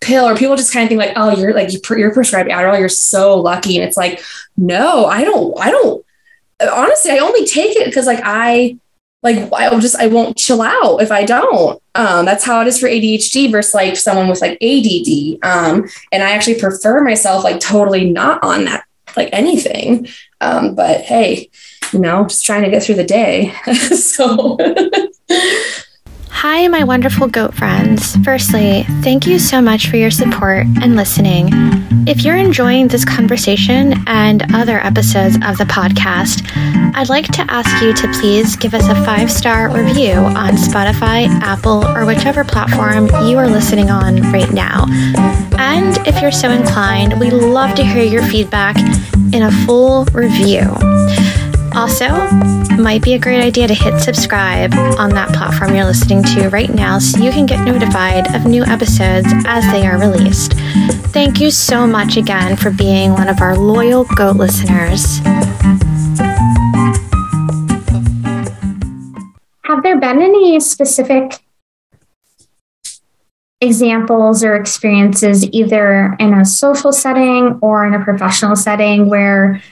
pill or people just kind of think like oh you're like you're prescribed adderall you're so lucky and it's like no i don't i don't honestly i only take it because like i like I'll just I won't chill out if I don't. Um, that's how it is for ADHD versus like someone with like ADD. Um, and I actually prefer myself like totally not on that like anything. Um, but hey, you know, just trying to get through the day. so Hi, my wonderful goat friends. Firstly, thank you so much for your support and listening. If you're enjoying this conversation and other episodes of the podcast, I'd like to ask you to please give us a five star review on Spotify, Apple, or whichever platform you are listening on right now. And if you're so inclined, we love to hear your feedback in a full review. Also, might be a great idea to hit subscribe on that platform you're listening to right now so you can get notified of new episodes as they are released. Thank you so much again for being one of our loyal GOAT listeners. Have there been any specific examples or experiences, either in a social setting or in a professional setting, where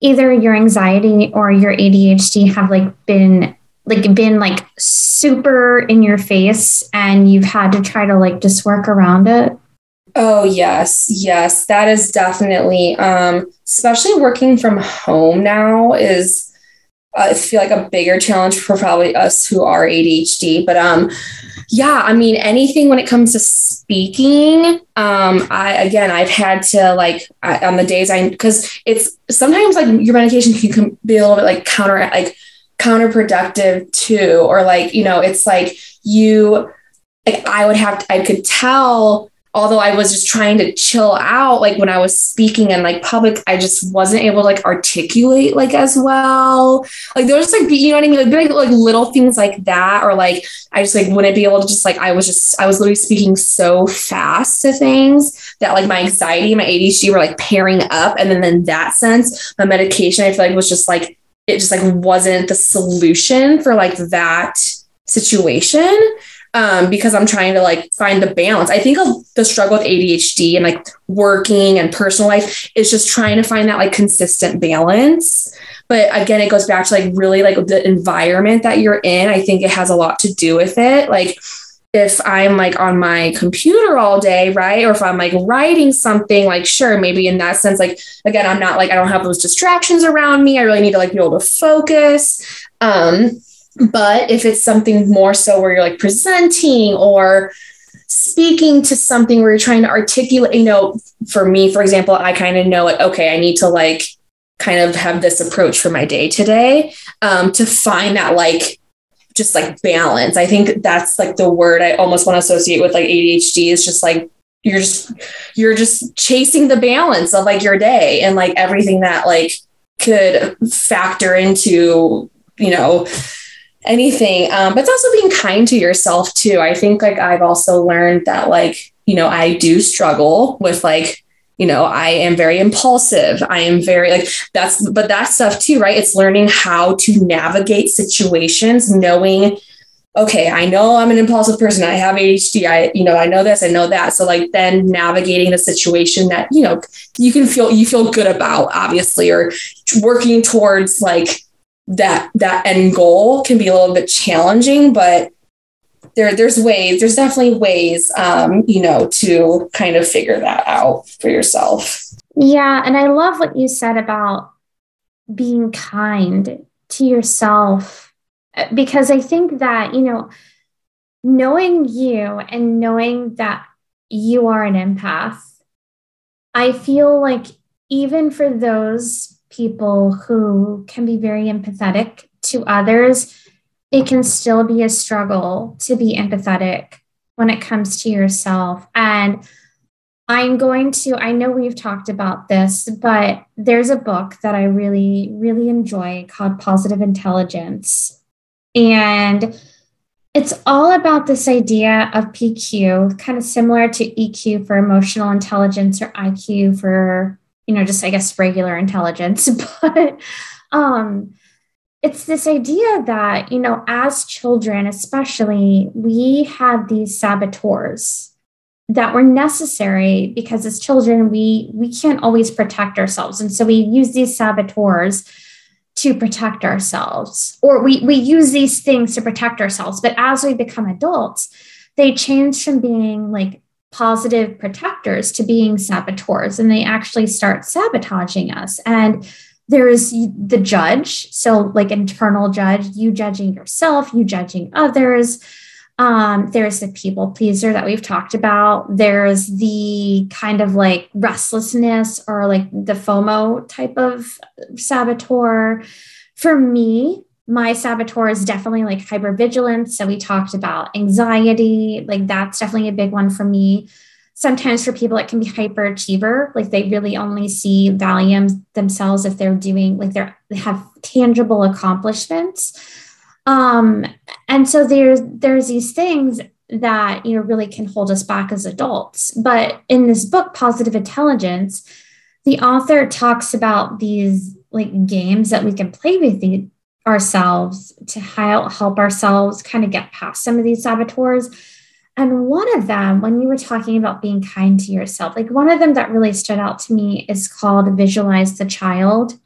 either your anxiety or your ADHD have like been like been like super in your face and you've had to try to like just work around it? Oh yes, yes, that is definitely um especially working from home now is uh, I feel like a bigger challenge for probably us who are ADHD, but um yeah, I mean, anything when it comes to speaking, um, I again, I've had to like I, on the days I because it's sometimes like your medication can be a little bit like counter like counterproductive too, or like you know, it's like you like I would have to, I could tell although I was just trying to chill out, like when I was speaking in like public, I just wasn't able to like articulate like as well. Like there's like, you know what I mean? Like, like little things like that, or like I just like wouldn't be able to just like I was just I was literally speaking so fast to things that like my anxiety and my ADHD were like pairing up. And then in that sense, my medication I feel like was just like it just like wasn't the solution for like that situation um, because I'm trying to like find the balance. I think of the struggle with ADHD and like working and personal life is just trying to find that like consistent balance. But again, it goes back to like really like the environment that you're in. I think it has a lot to do with it. Like if I'm like on my computer all day, right? Or if I'm like writing something, like sure, maybe in that sense, like again, I'm not like I don't have those distractions around me. I really need to like be able to focus. Um, but if it's something more so where you're like presenting or speaking to something where you're trying to articulate, you know, for me, for example, I kind of know it, okay, I need to like kind of have this approach for my day today um, to find that like just like balance. I think that's like the word I almost want to associate with like ADHD is just like you're just you're just chasing the balance of like your day and like everything that like could factor into you know anything. Um, but it's also being kind to yourself too. I think like I've also learned that like, you know, I do struggle with like, you know, I am very impulsive. I am very like that's, but that stuff too, right? It's learning how to navigate situations, knowing, okay, I know I'm an impulsive person. I have ADHD. I, you know, I know this, I know that. So like then navigating the situation that, you know, you can feel, you feel good about obviously, or working towards like, that that end goal can be a little bit challenging, but there there's ways, there's definitely ways um, you know, to kind of figure that out for yourself. Yeah, and I love what you said about being kind to yourself because I think that, you know, knowing you and knowing that you are an empath, I feel like even for those people who can be very empathetic to others, it can still be a struggle to be empathetic when it comes to yourself. And I'm going to, I know we've talked about this, but there's a book that I really, really enjoy called Positive Intelligence. And it's all about this idea of PQ, kind of similar to EQ for emotional intelligence or IQ for, you know, just I guess regular intelligence. But um, it's this idea that, you know, as children, especially, we had these saboteurs that were necessary because as children, we we can't always protect ourselves. And so we use these saboteurs to protect ourselves or we, we use these things to protect ourselves but as we become adults they change from being like positive protectors to being saboteurs and they actually start sabotaging us and there's the judge so like internal judge you judging yourself you judging others um, there's the people pleaser that we've talked about. There's the kind of like restlessness or like the FOMO type of saboteur. For me, my saboteur is definitely like hypervigilance. So we talked about anxiety, like that's definitely a big one for me. Sometimes for people, it can be hyperachiever, like they really only see value themselves if they're doing like they're, they have tangible accomplishments um, and so there's there's these things that you know really can hold us back as adults. But in this book, Positive Intelligence, the author talks about these like games that we can play with ourselves to help ourselves kind of get past some of these saboteurs. And one of them, when you were talking about being kind to yourself, like one of them that really stood out to me is called Visualize the Child.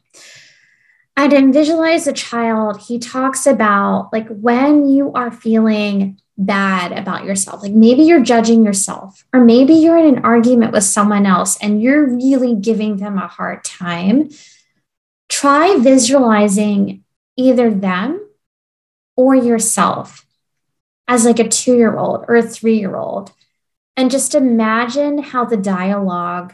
And in Visualize the Child, he talks about like when you are feeling bad about yourself, like maybe you're judging yourself, or maybe you're in an argument with someone else and you're really giving them a hard time. Try visualizing either them or yourself as like a two year old or a three year old. And just imagine how the dialogue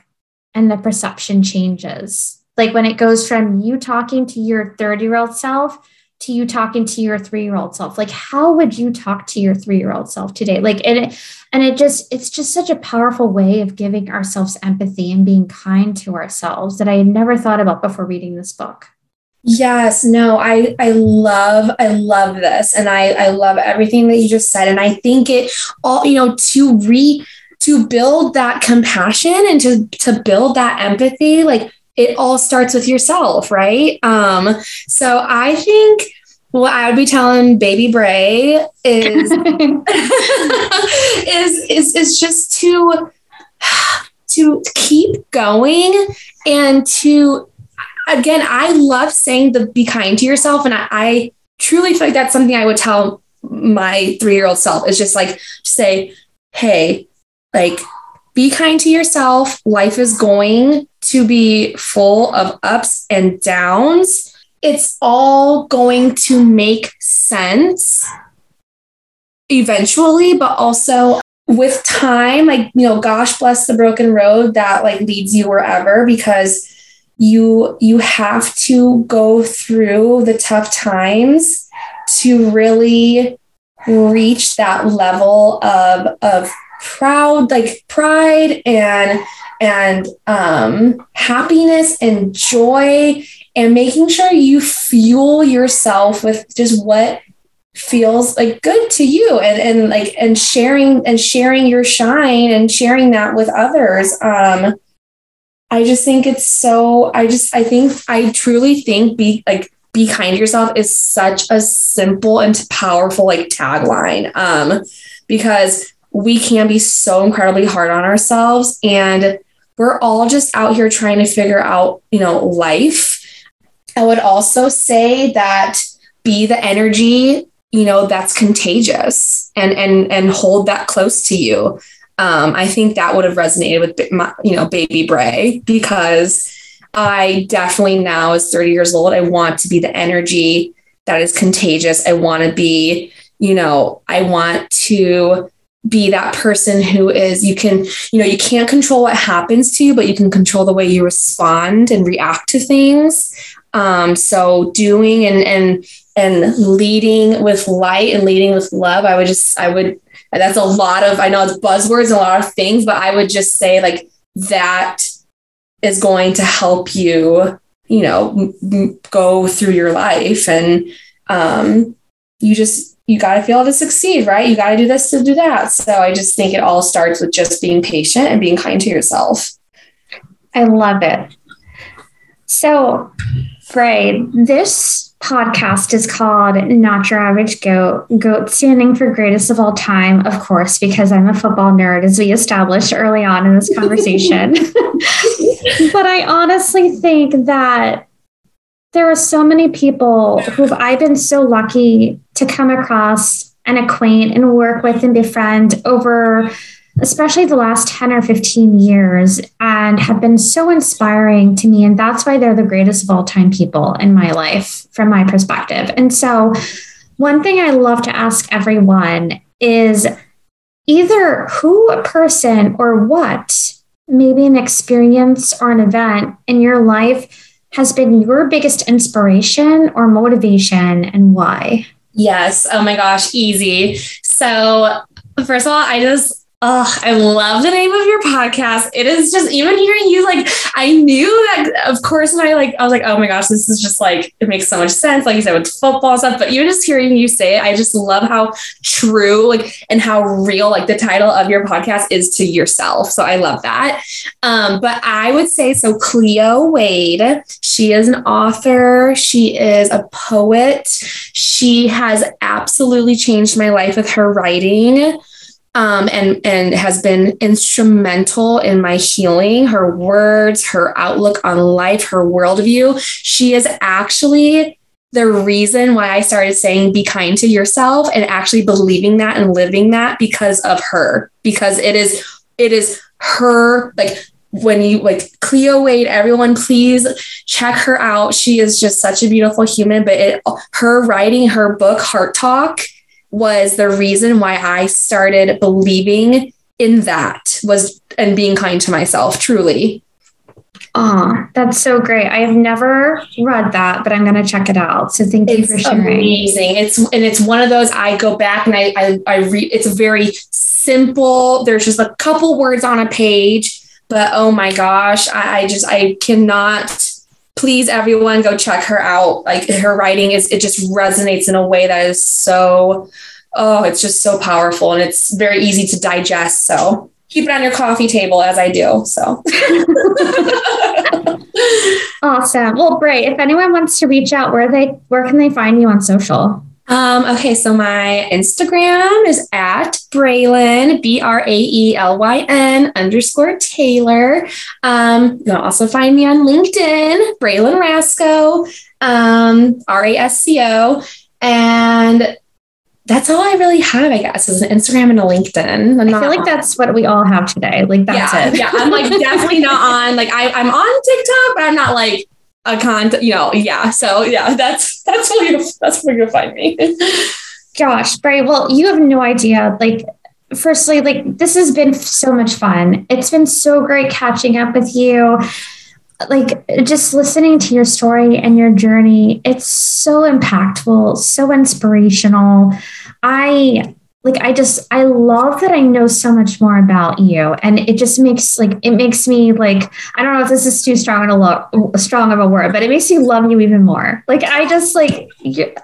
and the perception changes. Like when it goes from you talking to your 30 year old self to you talking to your three year old self. Like how would you talk to your three year old self today? Like it and it just it's just such a powerful way of giving ourselves empathy and being kind to ourselves that i had never thought about before reading this book yes no i i love i love this and i i love everything that you just said and i think it all you know to re to build that compassion and to to build that empathy like it all starts with yourself, right? Um, so I think what I would be telling baby Brae is is is is just to to keep going and to again, I love saying the be kind to yourself. And I, I truly feel like that's something I would tell my three-year-old self is just like say, hey, like be kind to yourself. Life is going to be full of ups and downs. It's all going to make sense eventually, but also with time, like, you know, gosh bless the broken road that like leads you wherever because you you have to go through the tough times to really reach that level of of proud like pride and and um, happiness and joy and making sure you fuel yourself with just what feels like good to you and, and like and sharing and sharing your shine and sharing that with others. Um i just think it's so i just i think i truly think be like be kind to yourself is such a simple and powerful like tagline um because we can be so incredibly hard on ourselves and we're all just out here trying to figure out, you know, life. I would also say that be the energy, you know, that's contagious and and and hold that close to you. Um, I think that would have resonated with my, you know, baby Brae because I definitely now, as 30 years old, I want to be the energy that is contagious. I want to be, you know, I want to be that person who is you can you know you can't control what happens to you but you can control the way you respond and react to things um, so doing and and and leading with light and leading with love i would just i would that's a lot of i know it's buzzwords and a lot of things but i would just say like that is going to help you you know m- go through your life and um you just you got to feel to succeed, right? You got to do this to do that. So I just think it all starts with just being patient and being kind to yourself. I love it. So, Brae, this podcast is called Not Your Average Goat. Goat standing for greatest of all time, of course, because I'm a football nerd, as we established early on in this conversation. but I honestly think that there are so many people who I've been so lucky to come across and acquaint and work with and befriend over especially the last 10 or 15 years and have been so inspiring to me and that's why they're the greatest of all time people in my life from my perspective and so one thing i love to ask everyone is either who a person or what maybe an experience or an event in your life has been your biggest inspiration or motivation and why? Yes. Oh my gosh, easy. So, first of all, I just Oh, I love the name of your podcast. It is just even hearing you like I knew that of course and I like I was like, oh my gosh, this is just like it makes so much sense. Like you said with football stuff, but even just hearing you say it, I just love how true like and how real like the title of your podcast is to yourself. So I love that. Um, but I would say so Cleo Wade, she is an author, she is a poet, she has absolutely changed my life with her writing um, and and has been instrumental in my healing. Her words, her outlook on life, her worldview. She is actually the reason why I started saying be kind to yourself and actually believing that and living that because of her. Because it is it is her like when you like Cleo Wade, everyone please check her out. She is just such a beautiful human. But it her writing her book Heart Talk was the reason why I started believing in that was and being kind to myself truly. Oh, that's so great. I have never read that, but I'm going to check it out. So thank it's you for sharing. Amazing. It's and it's one of those I go back and I I, I read. It's very simple. There's just a couple words on a page, but oh my gosh, I, I just I cannot. Please, everyone, go check her out. Like her writing is, it just resonates in a way that is so oh, it's just so powerful and it's very easy to digest. So keep it on your coffee table as I do. So awesome. Well, great. If anyone wants to reach out, where they where can they find you on social? Um, okay, so my Instagram is at Braelyn, B R A E L Y N underscore Taylor. Um, you can also find me on LinkedIn, Braelyn Rasco, um, R A S C O. And that's all I really have, I guess, is an Instagram and a LinkedIn. i feel like that's what we all have today. Like that's yeah, it. yeah, I'm like definitely not on. Like I, I'm on TikTok, but I'm not like a content. You know, yeah. So yeah, that's that's where you that's where you'll find me. Gosh, Brae. Well, you have no idea. Like, firstly, like this has been so much fun. It's been so great catching up with you like just listening to your story and your journey it's so impactful so inspirational i like i just i love that i know so much more about you and it just makes like it makes me like i don't know if this is too strong a lo- strong of a word but it makes me love you even more like i just like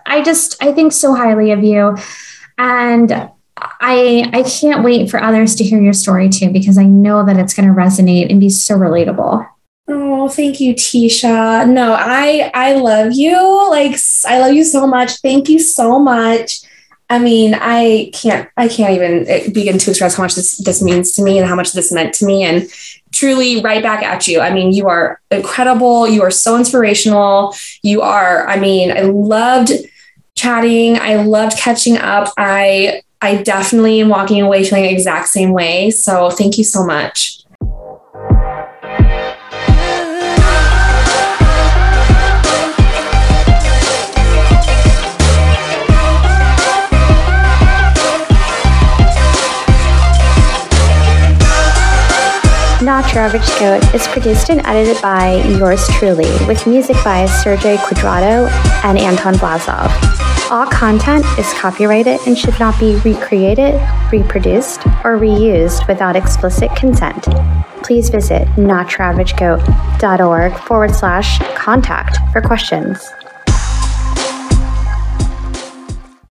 i just i think so highly of you and i i can't wait for others to hear your story too because i know that it's going to resonate and be so relatable Oh, thank you, Teisha. No, I I love you. Like I love you so much. Thank you so much. I mean, I can't I can't even eh, begin to express how much this this means to me and how much this meant to me and truly right back at you. I mean, you are incredible. You are so inspirational. You are I mean, I loved chatting. I loved catching up. I I definitely am walking away feeling the exact same way. So, thank you so much. Not Average Goat is produced and edited by yours truly, with music by Sergey Quadrado and Anton Vlasov. All content is copyrighted and should not be recreated, reproduced, or reused without explicit consent. Please visit notyouraveragegoat.org forward slash contact for questions.